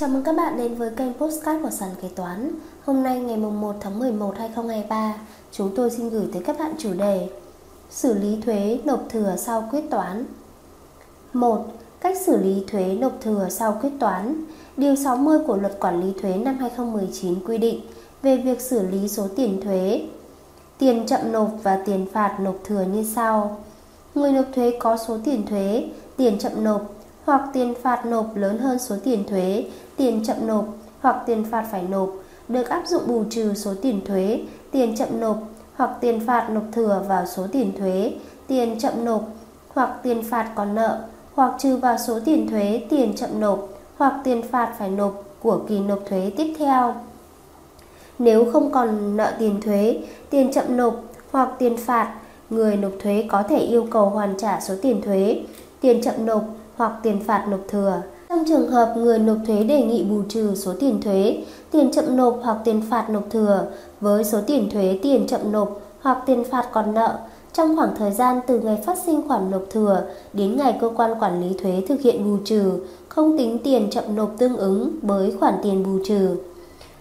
Chào mừng các bạn đến với kênh Postcard của Sàn Kế Toán. Hôm nay ngày 1 tháng 11 2023 Chúng tôi xin gửi tới các bạn chủ đề Xử lý thuế nộp thừa sau quyết toán. 1. Cách xử lý thuế nộp thừa sau quyết toán. Điều 60 của Luật Quản lý thuế năm 2019 quy định về việc xử lý số tiền thuế Tiền chậm nộp và tiền phạt nộp thừa như sau. Người nộp thuế có số tiền thuế, tiền chậm nộp hoặc tiền phạt nộp lớn hơn số tiền thuế, tiền chậm nộp hoặc tiền phạt phải nộp được áp dụng bù trừ số tiền thuế, tiền chậm nộp hoặc tiền phạt nộp thừa vào số tiền thuế, tiền chậm nộp hoặc tiền phạt còn nợ hoặc trừ vào số tiền thuế, tiền chậm nộp hoặc tiền phạt phải nộp của kỳ nộp thuế tiếp theo. Nếu không còn nợ tiền thuế, tiền chậm nộp hoặc tiền phạt, người nộp thuế có thể yêu cầu hoàn trả số tiền thuế, tiền chậm nộp hoặc tiền phạt nộp thừa. Trong trường hợp người nộp thuế đề nghị bù trừ số tiền thuế, tiền chậm nộp hoặc tiền phạt nộp thừa với số tiền thuế tiền chậm nộp hoặc tiền phạt còn nợ trong khoảng thời gian từ ngày phát sinh khoản nộp thừa đến ngày cơ quan quản lý thuế thực hiện bù trừ, không tính tiền chậm nộp tương ứng với khoản tiền bù trừ.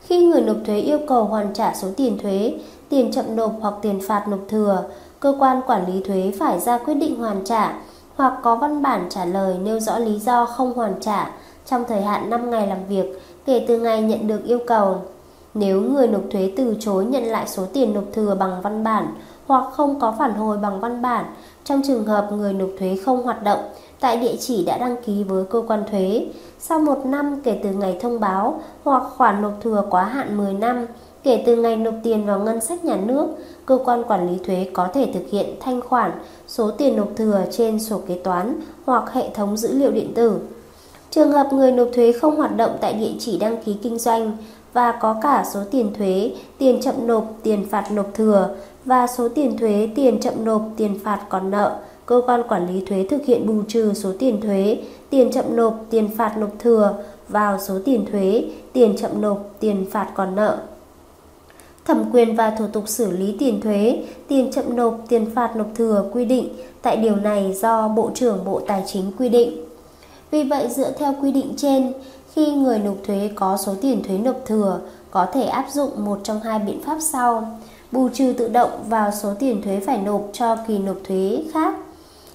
Khi người nộp thuế yêu cầu hoàn trả số tiền thuế, tiền chậm nộp hoặc tiền phạt nộp thừa, cơ quan quản lý thuế phải ra quyết định hoàn trả hoặc có văn bản trả lời nêu rõ lý do không hoàn trả trong thời hạn 5 ngày làm việc kể từ ngày nhận được yêu cầu. Nếu người nộp thuế từ chối nhận lại số tiền nộp thừa bằng văn bản hoặc không có phản hồi bằng văn bản, trong trường hợp người nộp thuế không hoạt động tại địa chỉ đã đăng ký với cơ quan thuế, sau một năm kể từ ngày thông báo hoặc khoản nộp thừa quá hạn 10 năm kể từ ngày nộp tiền vào ngân sách nhà nước, cơ quan quản lý thuế có thể thực hiện thanh khoản số tiền nộp thừa trên sổ kế toán hoặc hệ thống dữ liệu điện tử. Trường hợp người nộp thuế không hoạt động tại địa chỉ đăng ký kinh doanh và có cả số tiền thuế, tiền chậm nộp, tiền phạt nộp thừa và số tiền thuế, tiền chậm nộp, tiền phạt còn nợ, cơ quan quản lý thuế thực hiện bù trừ số tiền thuế, tiền chậm nộp, tiền phạt nộp thừa vào số tiền thuế, tiền chậm nộp, tiền phạt còn nợ thẩm quyền và thủ tục xử lý tiền thuế, tiền chậm nộp, tiền phạt nộp thừa quy định tại điều này do Bộ trưởng Bộ Tài chính quy định. Vì vậy dựa theo quy định trên, khi người nộp thuế có số tiền thuế nộp thừa có thể áp dụng một trong hai biện pháp sau: bù trừ tự động vào số tiền thuế phải nộp cho kỳ nộp thuế khác,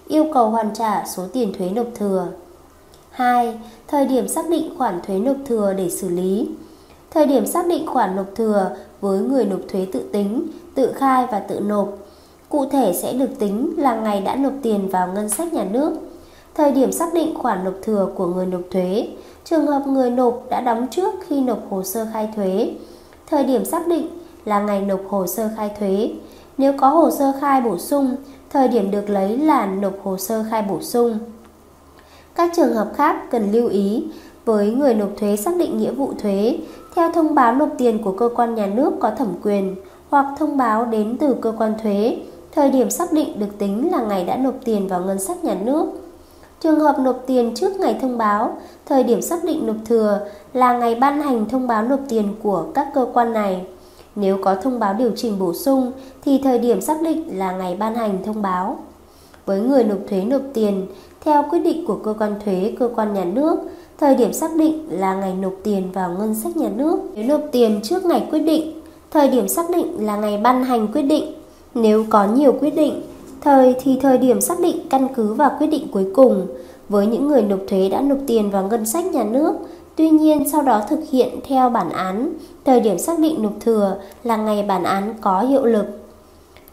yêu cầu hoàn trả số tiền thuế nộp thừa. 2. Thời điểm xác định khoản thuế nộp thừa để xử lý. Thời điểm xác định khoản nộp thừa với người nộp thuế tự tính, tự khai và tự nộp. Cụ thể sẽ được tính là ngày đã nộp tiền vào ngân sách nhà nước. Thời điểm xác định khoản nộp thừa của người nộp thuế, trường hợp người nộp đã đóng trước khi nộp hồ sơ khai thuế. Thời điểm xác định là ngày nộp hồ sơ khai thuế. Nếu có hồ sơ khai bổ sung, thời điểm được lấy là nộp hồ sơ khai bổ sung. Các trường hợp khác cần lưu ý với người nộp thuế xác định nghĩa vụ thuế theo thông báo nộp tiền của cơ quan nhà nước có thẩm quyền hoặc thông báo đến từ cơ quan thuế. Thời điểm xác định được tính là ngày đã nộp tiền vào ngân sách nhà nước. Trường hợp nộp tiền trước ngày thông báo, thời điểm xác định nộp thừa là ngày ban hành thông báo nộp tiền của các cơ quan này. Nếu có thông báo điều chỉnh bổ sung thì thời điểm xác định là ngày ban hành thông báo. Với người nộp thuế nộp tiền, theo quyết định của cơ quan thuế, cơ quan nhà nước, Thời điểm xác định là ngày nộp tiền vào ngân sách nhà nước. Nếu nộp tiền trước ngày quyết định, thời điểm xác định là ngày ban hành quyết định. Nếu có nhiều quyết định, thời thì thời điểm xác định căn cứ vào quyết định cuối cùng với những người nộp thuế đã nộp tiền vào ngân sách nhà nước. Tuy nhiên sau đó thực hiện theo bản án, thời điểm xác định nộp thừa là ngày bản án có hiệu lực.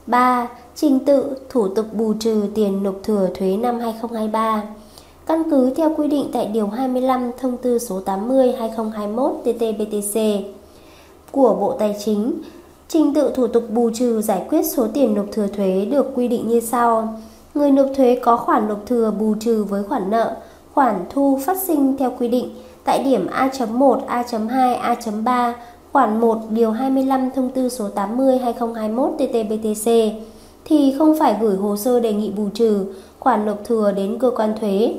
3. Trình tự thủ tục bù trừ tiền nộp thừa thuế năm 2023 căn cứ theo quy định tại Điều 25 Thông tư số 80-2021 TT-BTC của Bộ Tài chính. Trình tự thủ tục bù trừ giải quyết số tiền nộp thừa thuế được quy định như sau. Người nộp thuế có khoản nộp thừa bù trừ với khoản nợ, khoản thu phát sinh theo quy định tại điểm A.1, A.2, A.3, khoản 1 điều 25 thông tư số 80/2021 TT-BTC thì không phải gửi hồ sơ đề nghị bù trừ khoản nộp thừa đến cơ quan thuế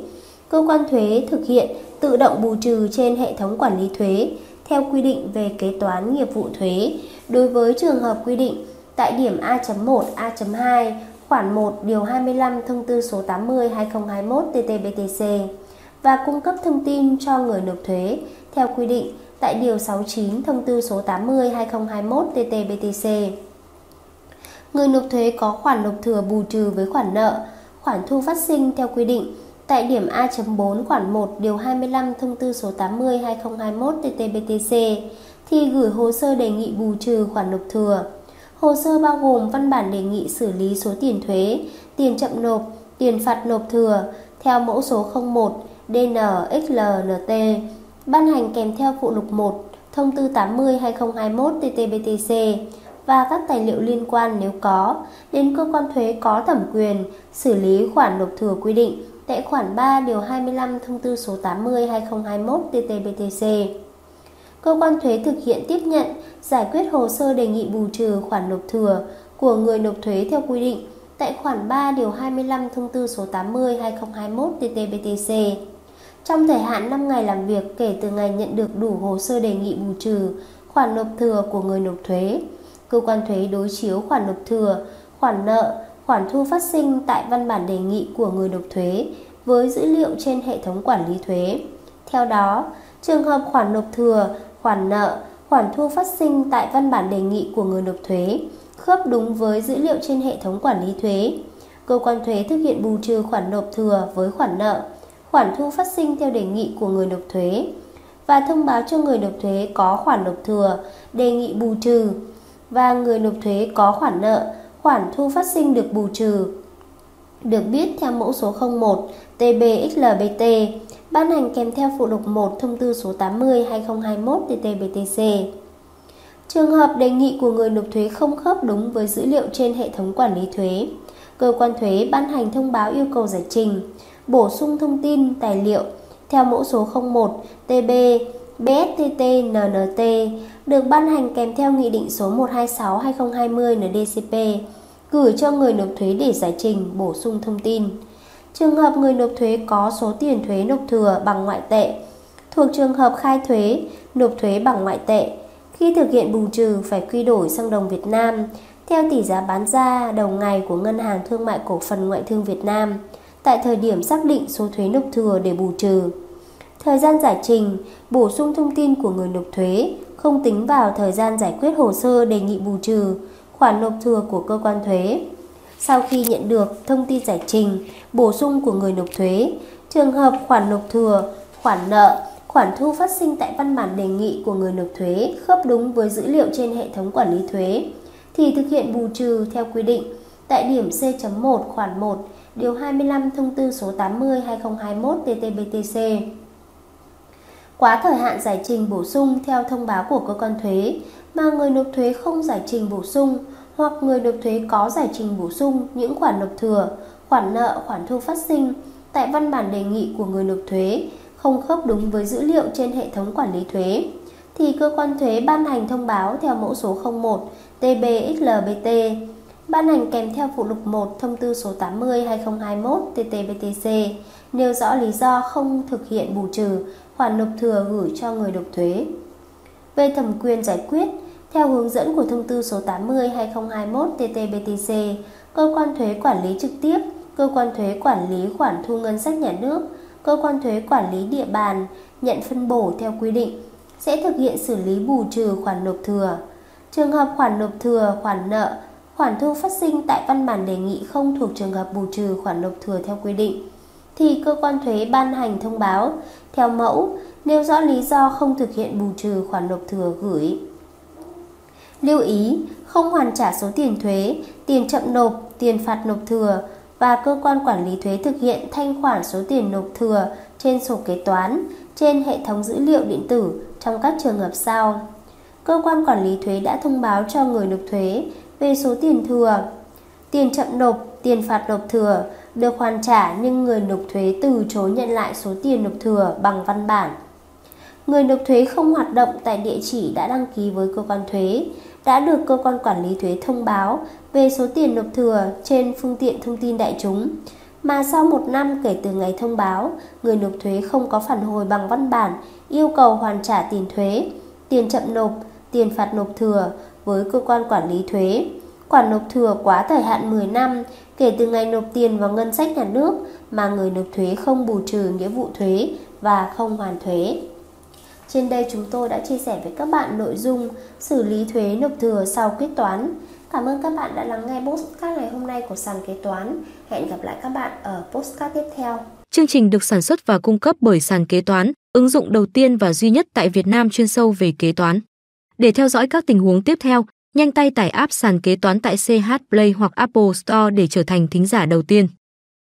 cơ quan thuế thực hiện tự động bù trừ trên hệ thống quản lý thuế theo quy định về kế toán nghiệp vụ thuế đối với trường hợp quy định tại điểm A.1, A.2, khoản 1 điều 25 thông tư số 80/2021 TT-BTC và cung cấp thông tin cho người nộp thuế theo quy định tại Điều 69 Thông tư số 80-2021-TT-BTC. Người nộp thuế có khoản nộp thừa bù trừ với khoản nợ, khoản thu phát sinh theo quy định tại điểm A.4 khoản 1 điều 25 thông tư số 80/2021/TT-BTC thì gửi hồ sơ đề nghị bù trừ khoản nộp thừa. Hồ sơ bao gồm văn bản đề nghị xử lý số tiền thuế, tiền chậm nộp, tiền phạt nộp thừa theo mẫu số 01 DNXLNT ban hành kèm theo phụ lục 1 thông tư 80/2021/TT-BTC và các tài liệu liên quan nếu có đến cơ quan thuế có thẩm quyền xử lý khoản nộp thừa quy định tại khoản 3 điều 25 thông tư số 80/2021/TT-BTC. Cơ quan thuế thực hiện tiếp nhận, giải quyết hồ sơ đề nghị bù trừ khoản nộp thừa của người nộp thuế theo quy định tại khoản 3 điều 25 thông tư số 80/2021/TT-BTC. Trong thời hạn 5 ngày làm việc kể từ ngày nhận được đủ hồ sơ đề nghị bù trừ khoản nộp thừa của người nộp thuế, cơ quan thuế đối chiếu khoản nộp thừa, khoản nợ, khoản thu phát sinh tại văn bản đề nghị của người nộp thuế với dữ liệu trên hệ thống quản lý thuế. Theo đó, trường hợp khoản nộp thừa, khoản nợ, khoản thu phát sinh tại văn bản đề nghị của người nộp thuế khớp đúng với dữ liệu trên hệ thống quản lý thuế. Cơ quan thuế thực hiện bù trừ khoản nộp thừa với khoản nợ, khoản thu phát sinh theo đề nghị của người nộp thuế và thông báo cho người nộp thuế có khoản nộp thừa đề nghị bù trừ và người nộp thuế có khoản nợ, khoản thu phát sinh được bù trừ được biết theo mẫu số 01 TBXLBT ban hành kèm theo phụ lục 1 thông tư số 80/2021/TT-BTC. Trường hợp đề nghị của người nộp thuế không khớp đúng với dữ liệu trên hệ thống quản lý thuế, cơ quan thuế ban hành thông báo yêu cầu giải trình, bổ sung thông tin, tài liệu theo mẫu số 01 TB BSTT NNT được ban hành kèm theo Nghị định số 126-2020 NDCP gửi cho người nộp thuế để giải trình, bổ sung thông tin. Trường hợp người nộp thuế có số tiền thuế nộp thừa bằng ngoại tệ thuộc trường hợp khai thuế, nộp thuế bằng ngoại tệ khi thực hiện bù trừ phải quy đổi sang đồng Việt Nam theo tỷ giá bán ra đầu ngày của Ngân hàng Thương mại Cổ phần Ngoại thương Việt Nam tại thời điểm xác định số thuế nộp thừa để bù trừ. Thời gian giải trình, bổ sung thông tin của người nộp thuế không tính vào thời gian giải quyết hồ sơ đề nghị bù trừ khoản nộp thừa của cơ quan thuế. Sau khi nhận được thông tin giải trình, bổ sung của người nộp thuế, trường hợp khoản nộp thừa, khoản nợ, khoản thu phát sinh tại văn bản đề nghị của người nộp thuế khớp đúng với dữ liệu trên hệ thống quản lý thuế thì thực hiện bù trừ theo quy định tại điểm C.1 khoản 1 điều 25 thông tư số 80/2021/TT-BTC. Quá thời hạn giải trình bổ sung theo thông báo của cơ quan thuế. Mà người nộp thuế không giải trình bổ sung hoặc người nộp thuế có giải trình bổ sung những khoản nộp thừa, khoản nợ, khoản thu phát sinh tại văn bản đề nghị của người nộp thuế không khớp đúng với dữ liệu trên hệ thống quản lý thuế thì cơ quan thuế ban hành thông báo theo mẫu số 01 TBXLBT ban hành kèm theo phụ lục 1 thông tư số 80/2021 TT-BTC nêu rõ lý do không thực hiện bù trừ khoản nộp thừa gửi cho người nộp thuế. Về thẩm quyền giải quyết, theo hướng dẫn của thông tư số 80/2021 TT-BTC, cơ quan thuế quản lý trực tiếp, cơ quan thuế quản lý khoản thu ngân sách nhà nước, cơ quan thuế quản lý địa bàn nhận phân bổ theo quy định sẽ thực hiện xử lý bù trừ khoản nộp thừa. Trường hợp khoản nộp thừa, khoản nợ, khoản thu phát sinh tại văn bản đề nghị không thuộc trường hợp bù trừ khoản nộp thừa theo quy định thì cơ quan thuế ban hành thông báo theo mẫu nêu rõ lý do không thực hiện bù trừ khoản nộp thừa gửi. Lưu ý, không hoàn trả số tiền thuế, tiền chậm nộp, tiền phạt nộp thừa và cơ quan quản lý thuế thực hiện thanh khoản số tiền nộp thừa trên sổ kế toán trên hệ thống dữ liệu điện tử trong các trường hợp sau. Cơ quan quản lý thuế đã thông báo cho người nộp thuế về số tiền thừa, tiền chậm nộp, tiền phạt nộp thừa được hoàn trả nhưng người nộp thuế từ chối nhận lại số tiền nộp thừa bằng văn bản. Người nộp thuế không hoạt động tại địa chỉ đã đăng ký với cơ quan thuế đã được cơ quan quản lý thuế thông báo về số tiền nộp thừa trên phương tiện thông tin đại chúng mà sau một năm kể từ ngày thông báo, người nộp thuế không có phản hồi bằng văn bản yêu cầu hoàn trả tiền thuế, tiền chậm nộp, tiền phạt nộp thừa với cơ quan quản lý thuế. Khoản nộp thừa quá thời hạn 10 năm kể từ ngày nộp tiền vào ngân sách nhà nước mà người nộp thuế không bù trừ nghĩa vụ thuế và không hoàn thuế. Trên đây chúng tôi đã chia sẻ với các bạn nội dung xử lý thuế nộp thừa sau quyết toán. Cảm ơn các bạn đã lắng nghe postcard ngày hôm nay của sàn kế toán. Hẹn gặp lại các bạn ở postcard tiếp theo. Chương trình được sản xuất và cung cấp bởi sàn kế toán, ứng dụng đầu tiên và duy nhất tại Việt Nam chuyên sâu về kế toán. Để theo dõi các tình huống tiếp theo, nhanh tay tải app sàn kế toán tại CH Play hoặc Apple Store để trở thành thính giả đầu tiên.